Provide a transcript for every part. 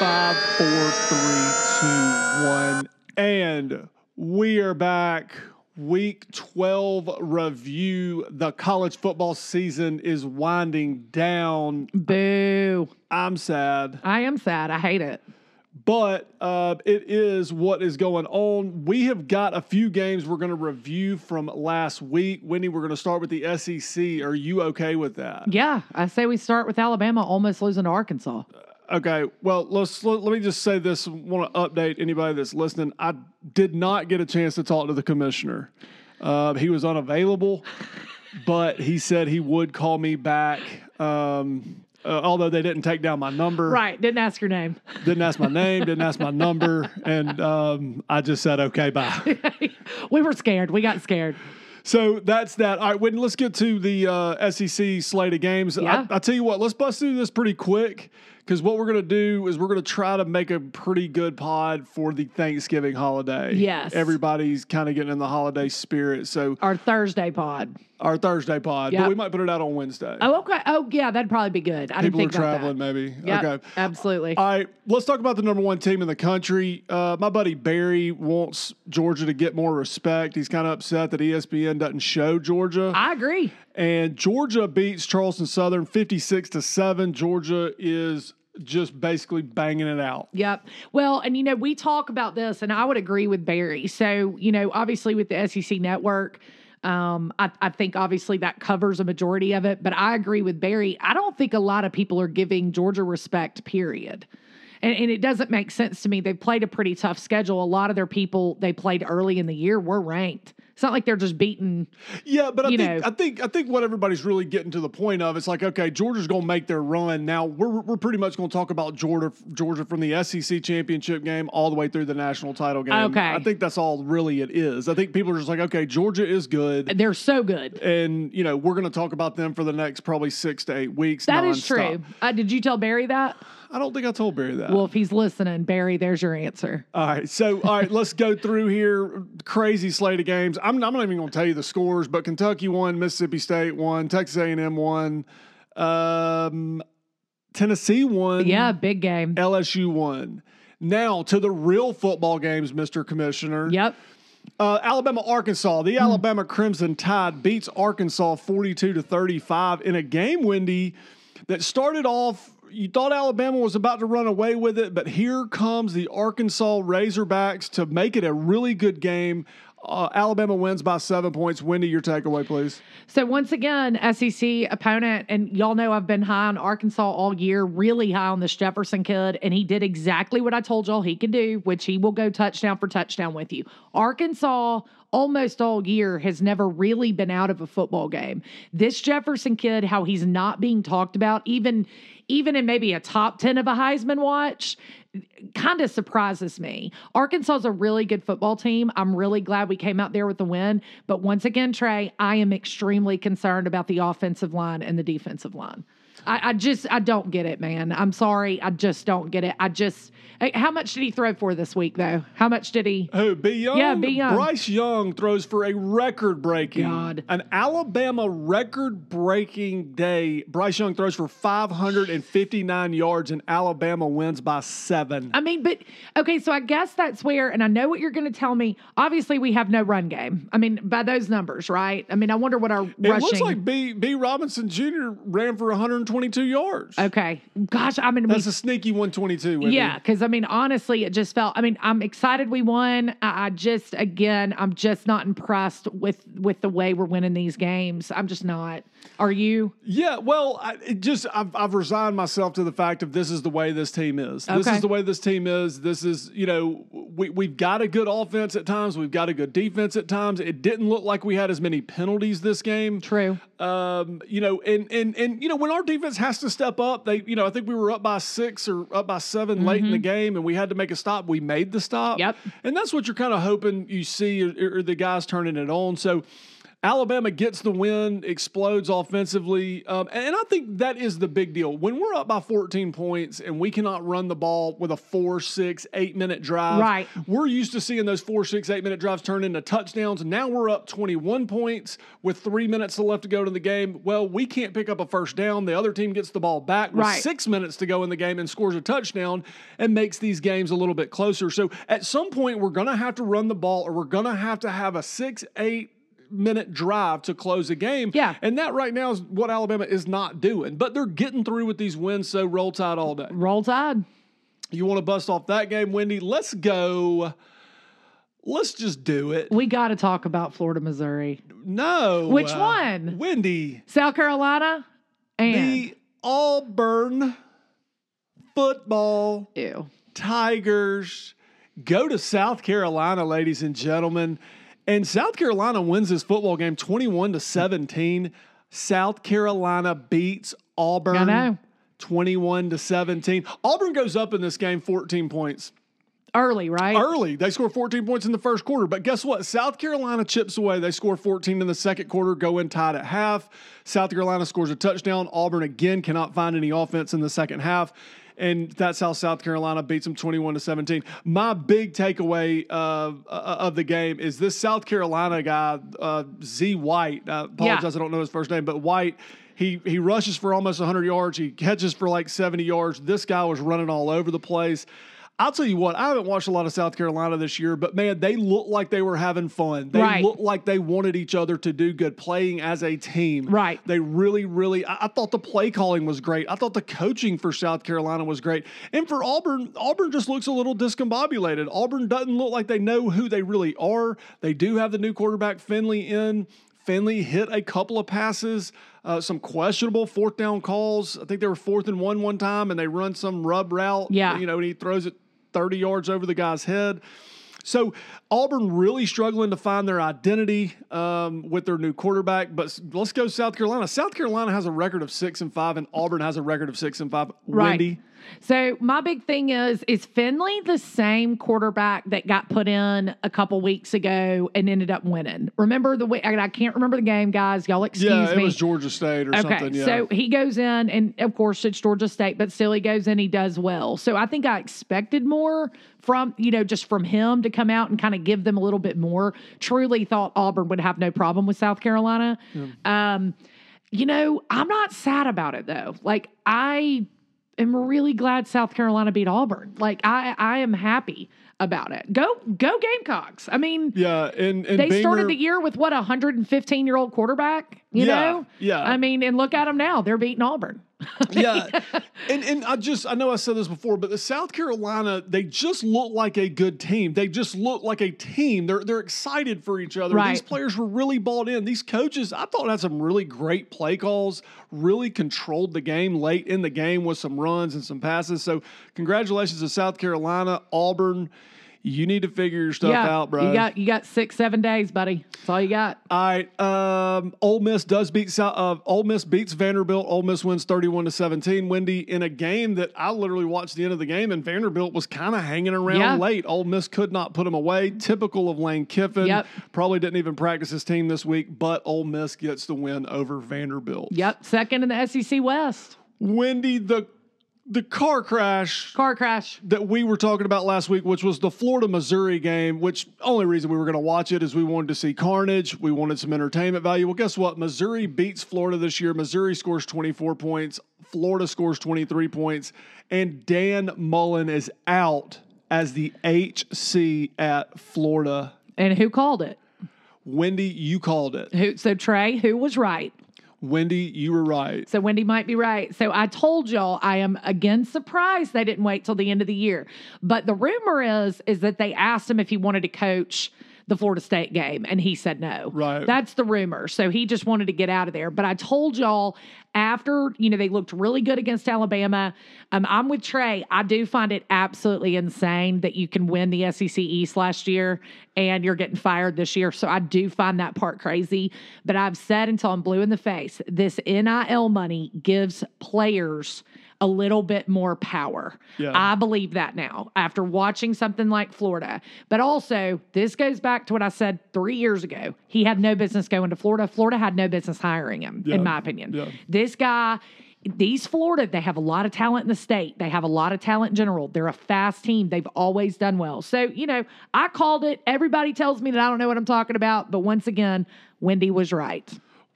Five, four, three, two, one. And we are back. Week 12 review. The college football season is winding down. Boo. I'm sad, I am sad. I hate it. but uh, it is what is going on. We have got a few games we're going to review from last week. Wendy, we're going to start with the SEC. Are you okay with that? Yeah, I say we start with Alabama almost losing to Arkansas. Okay, well, let's let, let me just say this. Want to update anybody that's listening. I did not get a chance to talk to the commissioner. Uh, he was unavailable, but he said he would call me back. Um, uh, although they didn't take down my number, Right. Didn't ask your name. didn't ask my name, didn't ask my number, and um, I just said okay, bye. we were scared. We got scared. So that's that. All right, Whitney, let's get to the uh, SEC slate of games. Yeah. I, I tell you what, let's bust through this pretty quick because what we're going to do is we're going to try to make a pretty good pod for the Thanksgiving holiday. Yes. Everybody's kind of getting in the holiday spirit. So Our Thursday pod. our Thursday pod, Yep. but we might put it out on Wednesday. Oh, okay. Oh, yeah, that'd probably be good. I People are didn't think about traveling, maybe. Yep, Okay. absolutely. All right, let's talk about the number one team in the country. Uh, my buddy Barry wants Georgia to get more respect. He's kind of upset that ESPN doesn't show Georgia. I agree. And Georgia beats Charleston Southern 56 to 7. Georgia is just basically banging it out. Yep. Well, and you know, we talk about this, and I would agree with Barry. So, you know, obviously with the SEC network, um, I, I think obviously that covers a majority of it. But I agree with Barry. I don't think a lot of people are giving Georgia respect, period. And, and it doesn't make sense to me. They've played a pretty tough schedule. A lot of their people they played early in the year were ranked. It's not like they're just beating. Yeah, but I think know. I think I think what everybody's really getting to the point of it's like okay, Georgia's going to make their run. Now we're we're pretty much going to talk about Georgia Georgia from the SEC championship game all the way through the national title game. Okay. I think that's all really it is. I think people are just like okay, Georgia is good. They're so good. And you know we're going to talk about them for the next probably six to eight weeks. That is true. Uh, did you tell Barry that? I don't think I told Barry that. Well, if he's listening, Barry, there's your answer. All right, so all right, let's go through here. Crazy slate of games. I'm, I'm not even going to tell you the scores, but Kentucky won, Mississippi State won, Texas A&M won, um, Tennessee won, Yeah, big game. LSU won. Now to the real football games, Mr. Commissioner. Yep. Uh, Alabama, Arkansas. The Alabama Crimson Tide beats Arkansas 42 to 35 in a game, Wendy, that started off. You thought Alabama was about to run away with it, but here comes the Arkansas Razorbacks to make it a really good game. Uh, Alabama wins by seven points. Wendy, your takeaway, please. So once again, SEC opponent, and y'all know I've been high on Arkansas all year, really high on this Jefferson kid, and he did exactly what I told y'all he could do, which he will go touchdown for touchdown with you. Arkansas almost all year has never really been out of a football game. This Jefferson kid, how he's not being talked about, even even in maybe a top 10 of a Heisman watch, kind of surprises me. Arkansas is a really good football team. I'm really glad we came out there with the win. But once again, Trey, I am extremely concerned about the offensive line and the defensive line. I, I just I don't get it, man. I'm sorry. I just don't get it. I just eh, how much did he throw for this week though? How much did he? Who? B. Young? Yeah, B. Young. Bryce Young throws for a record breaking, God. an Alabama record breaking day. Bryce Young throws for 559 yards, and Alabama wins by seven. I mean, but okay, so I guess that's where, and I know what you're going to tell me. Obviously, we have no run game. I mean, by those numbers, right? I mean, I wonder what our It rushing. looks like B. B. Robinson Jr. ran for 122 yards. okay, gosh, I mean, we That's a sneaky 122. Wendy. Yeah, because I mean, honestly, it just felt. I mean, I'm excited we won. I, I just, again, I'm just not impressed with with the way we're winning these games. I'm just not. Are you? Yeah, well, I, it just I've, I've resigned myself to the fact of this is the way this team is. This is the way this team is. This is you know we we've got a good offense at times. We've got a good defense at times. It didn't look like we had as many penalties this game. True. Um, you know, and and and you know when our defense has to step up, they you know I think we were up by six or up by 7 late in the mm-hmm. game, and we had to make a stop. We made the stop. Yep. and that's what you're kind of hoping you see, or, or the guys turning it on. So. Alabama gets the win, explodes offensively. Um, and I think that is the big deal. When we're up by 14 points and we cannot run the ball with a four, six, eight minute drive, Right. we're used to seeing those four, six, eight minute drives turn into touchdowns. Now we're up 21 points with three minutes left to go to the game. Well, we can't pick up a first down. The other team gets the ball back with Right. six minutes to go in the game and scores a touchdown and makes these games a little bit closer. So at some point, we're going to have to run the ball or we're going to have to have a six, eight, minute drive to close a game. Yeah. And that right now is what Alabama is not doing. But they're getting through with these wins, so roll tide all day. Roll Tide. You want to bust off that game, Wendy? Let's go. Let's just do it. We got to talk about Florida, Missouri, No. Which uh, one? Wendy. South Carolina, and The Auburn football ew. Tigers go to South Carolina, ladies and gentlemen. And South Carolina wins this football game 21 to 17. South Carolina beats Auburn I know. 21 to 17. Auburn goes up in this game 14 points. Early, right? Early, they score 14 points in the first quarter. But guess what? South Carolina chips away. They score 14 in the second quarter, go in tied at half. South Carolina scores a touchdown. Auburn again cannot find any offense in the second half. And that's how South Carolina beats them 21 to 17. My big takeaway uh, uh, of the game is this South Carolina guy, uh, Z White. I apologize, I don't know his first name, but White. He, he rushes for almost 100 yards. He catches for like 70 yards. This guy was running all over the place. I'll tell you what, I haven't watched a lot of South Carolina this year, but man, they look like they were having fun. They Right. look like they wanted each other to do good, playing as a team. Right. They really, really, I, I thought the play calling was great. I thought the coaching for South Carolina was great. And for Auburn, Auburn just looks a little discombobulated. Auburn doesn't look like they know who they really are. They do have the new quarterback, Finley, in. Finley hit a couple of passes, uh, some questionable fourth down calls. I think they were fourth and one one time, and they run some rub route. Yeah. You know, and he throws it 30 yards over the guy's head. So Auburn really struggling to find their identity um, with their new quarterback. But let's go South Carolina. South Carolina has a record of six and five, and Auburn has a record of six and five. Right. Wendy, So my big thing is is Finley the same quarterback that got put in a couple weeks ago and ended up winning? Remember the way I can't remember the game, guys. Y'all excuse yeah, it me. was Georgia State or Okay, something. Yeah. so he goes in, and of course it's Georgia State, but still he goes in, he does well. So I think I expected more from you know just from him to come out and kind of give them a little bit more. Truly thought Auburn would have no problem with South Carolina. Um, you know, I'm not sad about it though. Like I am really glad South Carolina beat Auburn. Like I I am happy about it. Go go Gamecocks. I mean. yeah, and, and They started the year with what a 115 year old quarterback, you Yeah, know? yeah. I mean, and look at them now; they're beating Auburn. yeah, and and I just I know I said this before, but the South Carolina they just look like a good team. They just look like a team. They're they're excited for each other. Right. These players were really bought in. These coaches I thought had some really great play calls. Really controlled the game late in the game with some runs and some passes. So congratulations to South Carolina, Auburn. You need to figure your stuff yeah, out, bro. you got you got six seven days, buddy. That's all you got. All right. Um, Ole Miss does beat. Uh, Ole Miss beats Vanderbilt. Ole Miss wins thirty-one to seventeen. Wendy in a game that I literally watched the end of the game, and Vanderbilt was kind of hanging around Yeah. late. Ole Miss could not put them away. Typical of Lane Kiffin. Yep. Probably didn't even practice his team this week, but Ole Miss gets the win over Vanderbilt. Yep, second in the SEC West. Wendy, the the car crash Car crash. that we were talking about last week, which was the Florida Missouri game, which only reason we were going to watch it is we wanted to see carnage. We wanted some entertainment value. Well, guess what? Missouri beats Florida this year. Missouri scores 24 points, Florida scores 23 points, and Dan Mullen is out as the HC at Florida. And who called it? Wendy, you called it. Who? So Trey, who was right? Wendy, you were right. So Wendy might be right. So I told y'all I am again surprised they didn't wait till the end of the year. But the rumor is is that they asked him if he wanted to coach the Florida State game and he said no. Right. That's the rumor. So he just wanted to get out of there. But I told y'all after, you know, they looked really good against Alabama. Um, I'm with Trey. I do find it absolutely insane that you can win the SEC East last year and you're getting fired this year. So I do find that part crazy. But I've said until I'm blue in the face, this NIL money gives players a little bit more power. Yeah. I believe that now after watching something like Florida. But also, this goes back to what I said three years ago. He had no business going to Florida. Florida had no business hiring him, Yeah. in my opinion. Yeah. This guy. These Florida, they have a lot of talent in the state. They have a lot of talent in general. They're a fast team. They've always done well. So, you know, I called it. Everybody tells me that I don't know what I'm talking about. But once again, Wendy was right.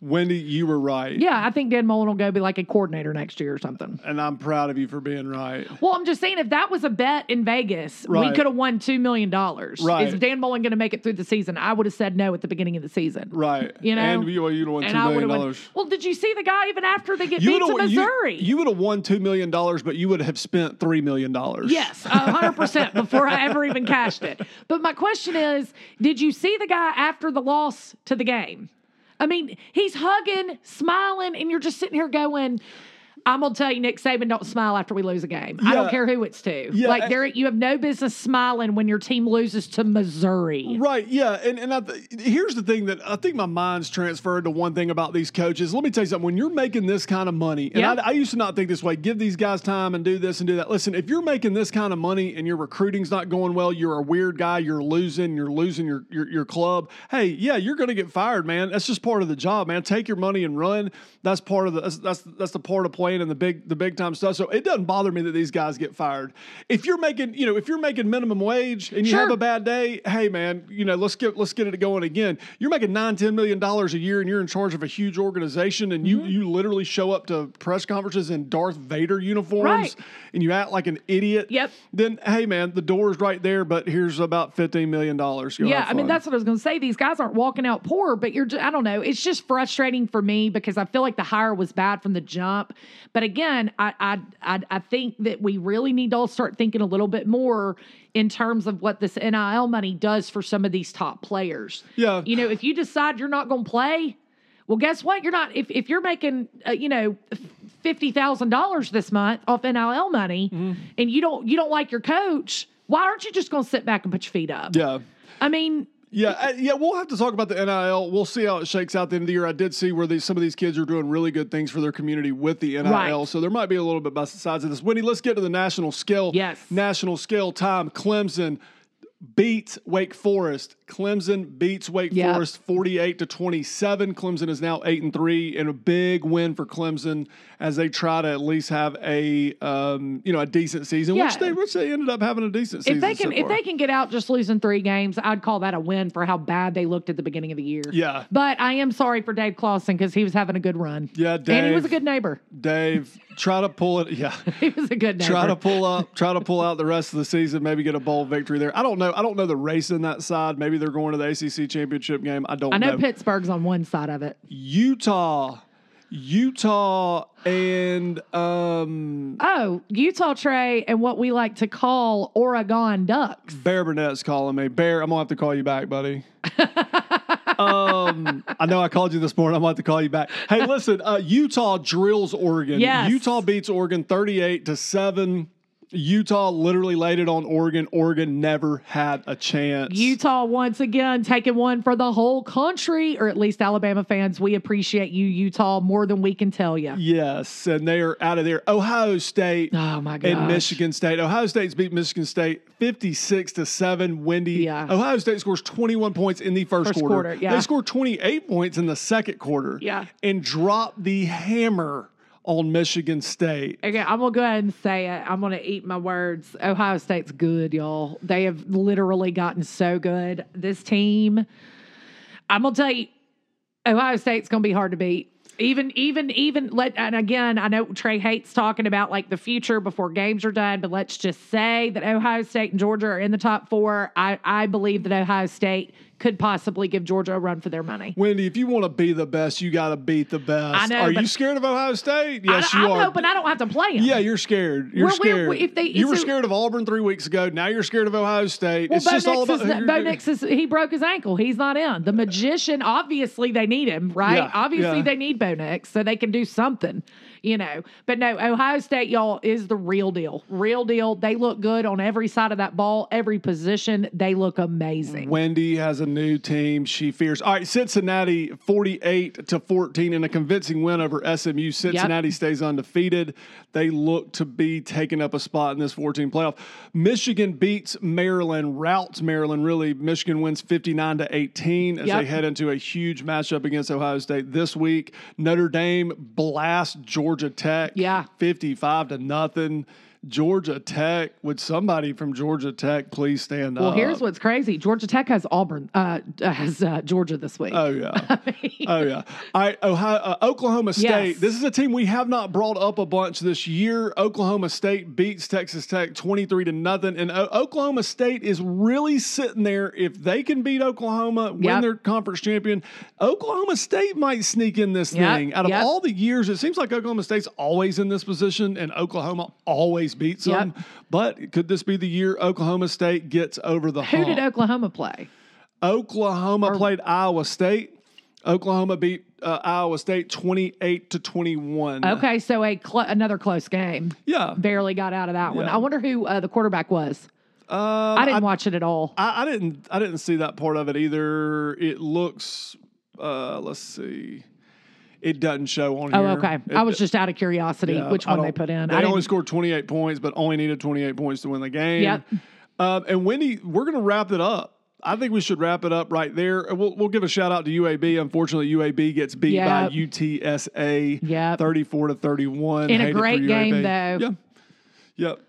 Wendy, you were right. Yeah, I think Dan Mullen will go be like a coordinator next year or something. And I'm proud of you for being right. Well, I'm just saying, if that was a bet in Vegas, we could have won $2 million. Right. Is Dan Mullen going to make it through the season? I would have said no at the beginning of the season. Right. You know? And you, you'd have won $2 And I would won. Well, did you see the guy even after they get beat to Missouri? You, you would have won $2 million, but you would have spent $3 million. Yes, a hundred percent before I ever even cashed it. But my question is, did you see the guy after the loss to the game? I mean, he's hugging, smiling, and you're just sitting here going, I'm gonna tell you, Nick Saban don't smile after we lose a game. I don't care who it's to. Yeah, like there, you have no business smiling when your team loses to Missouri. Right, yeah, and and I th- here's the thing that I think my mind's transferred to one thing about these coaches. Let me tell you something: when you're making this kind of money, and Yeah. I, I used to not think this way. Give these guys time and do this and do that. Listen, if you're making this kind of money and your recruiting's not going well, you're a weird guy. You're losing. You're losing your your, your club. Hey, yeah, you're going to get fired, man. That's just part of the job, man. Take your money and run. That's part of the that's that's, that's the part of playing in the big the big time stuff. So it doesn't bother me that these guys get fired. If you're making you know if you're making minimum wage and you Sure. have a bad day, hey man, you know, let's get let's get it going again. You're making nine, ten million dollars a year and you're in charge of a huge organization and Mm-hmm. you you literally show up to press conferences in Darth Vader uniforms Right. and you act like an idiot. Yep. Then hey man, the door's right there, but here's about fifteen million dollars. Yeah, I mean that's what I was going to say. These guys aren't walking out poor, but you're. ju- I don't know. It's just frustrating for me because I feel like the hire was bad from the jump. But again, I I I, I think that we really need to all start thinking a little bit more in terms of what this NIL money does for some of these top players. Yeah. you know, if you decide you're not going to play. Well, guess what? You're not. If, if you're making, uh, you know, fifty thousand dollars this month off NIL money, Mm-hmm. and you don't you don't like your coach, why aren't you just going to sit back and put your feet up? Yeah. I mean, Yeah, uh, yeah, we'll have to talk about the NIL. We'll see how it shakes out at the end of the year. I did see where these some of these kids are doing really good things for their community with the NIL. Right. So there might be a little bit by the sides of this. Wendy, let's get to the national scale. Yes. National scale time. Clemson beats Wake Forest. Clemson beats Wake Yeah. Forest 48 to 27. Clemson is now 8 and 3 and a big win for Clemson as they try to at least have a um, you know, a decent season, which they which they ended up having a decent season. if they can so if they can get out just losing three games, I'd call that a win for how bad they looked at the beginning of the year. Yeah. But I am sorry for Dave Clawson because he was having a good run. Yeah, And he was a good neighbor. Dave, try to pull it. Yeah. He was a good neighbor. try to pull up, try to pull out the rest of the season, maybe get a bowl victory there. I don't know. I don't know the race in that side. Maybe they're going to the ACC championship game. I don't I know know. Pittsburgh's on one side of it. Utah, Utah, and um, Oh, Utah Trey and what we like to call Oregon Ducks. Bear Burnett's calling me. Bear, I'm gonna have to call you back, buddy. um, I know I called you this morning. I'm gonna have to call you back. Hey, listen, uh, Utah drills Oregon. Yes. Utah beats Oregon 38 to seven. Utah literally laid it on Oregon. Oregon never had a chance. Utah once again taking one for the whole country, or at least Alabama fans. We appreciate you, Utah, more than we can tell you. Yes, and they are out of there. Ohio State Oh my god! and Michigan State. Ohio State's beat Michigan State 56 to 7. Wendy. Yeah. Ohio State scores 21 points in the first, First quarter. quarter, yeah. They scored 28 points in the second quarter. Yeah. And dropped the hammer on Michigan State. Okay, I'm gonna go ahead and say it. I'm gonna eat my words. Ohio State's good, y'all. They have literally gotten so good. This team, I'm gonna tell you, Ohio State's gonna be hard to beat. Even, even, even let and again, I know Trey hates talking about like the future before games are done, but let's just say that Ohio State and Georgia are in the top four. I, I believe that Ohio State could possibly give Georgia a run for their money. Wendy, if you want to be the best, you got to beat the best. I know, Are you scared of Ohio State? Yes, I, you I'm are. hoping I don't have to play them. Yeah, you're scared. You're we're- scared. if they- you were so- scared of Auburn three weeks ago. Now you're scared of Ohio State. Well, it's Bo just all Nix about is, who Bo Nix is he broke his ankle. He's not in. The magician, obviously they need him, right? Yeah, obviously yeah. they need Bo Nix so they can do something, you know. But no, Ohio State, y'all, is the real deal. Real deal. They look good on every side of that ball, every position. They look amazing. Wendy has a new team she fears. All right, Cincinnati 48 to 14 in a convincing win over SMU. Cincinnati yep. stays undefeated. They look to be taking up a spot in this 14 playoff. Michigan beats Maryland, routes Maryland really. Michigan wins 59 to 18 as yep. they head into a huge matchup against Ohio State this week. Notre Dame blast Georgia Tech. Yeah. 55 to nothing. Georgia Tech. Would somebody from Georgia Tech please stand well, up? Well, here's what's crazy. Georgia Tech has Auburn, uh, has uh, Georgia this week. Oh yeah, oh yeah. All right, Ohio, uh, Oklahoma State. Yes. This is a team we have not brought up a bunch this year. Oklahoma State beats Texas Tech 23 to nothing, and o- Oklahoma State is really sitting there. If they can beat Oklahoma, win yep. their conference champion, Oklahoma State might sneak in this yep. thing. Out of yep. all the years, it seems like Oklahoma State's always in this position, and Oklahoma always beats yep. them. But could this be the year Oklahoma State gets over the Who hump? did Oklahoma play? Oklahoma or, played Iowa State. Oklahoma beat uh, Iowa State 28 to 21. Okay, so a cl- another close game. Yeah. Barely got out of that yeah. one. I wonder who uh, the quarterback was. Um, I didn't I, watch it at all. I, I, didn't. I didn't see that part of it either. It looks. Uh, let's see. It doesn't show on oh, here. Oh, okay. It, I was just out of curiosity yeah, which one they put in. They only scored 28 points, but only needed 28 points to win the game. Yep. Um, and Wendy, we're going to wrap it up. I think we should wrap it up right there. We'll, we'll give a shout out to UAB. Unfortunately, UAB gets beat yep. by UTSA yep. 34 to 31. In a great game, though. Yeah. Yep.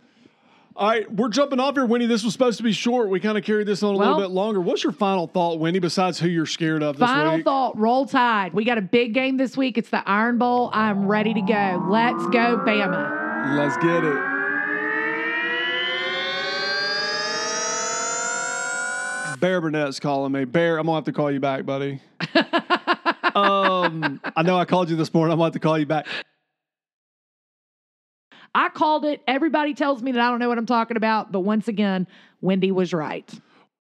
All right, we're jumping off here, Winnie. This was supposed to be short. We kind of carried this on a well, little bit longer. What's your final thought, Winnie, besides who you're scared of this final week? thought, roll tide. We got a big game this week. It's the Iron Bowl. I'm ready to go. Let's go, Bama. Let's get it. Bear Burnett's calling me. Bear, I'm going to have to call you back, buddy. um, I know I called you this morning. I'm going to have to call you back. I called it. Everybody tells me that I don't know what I'm talking about, but once again, Wendy was right.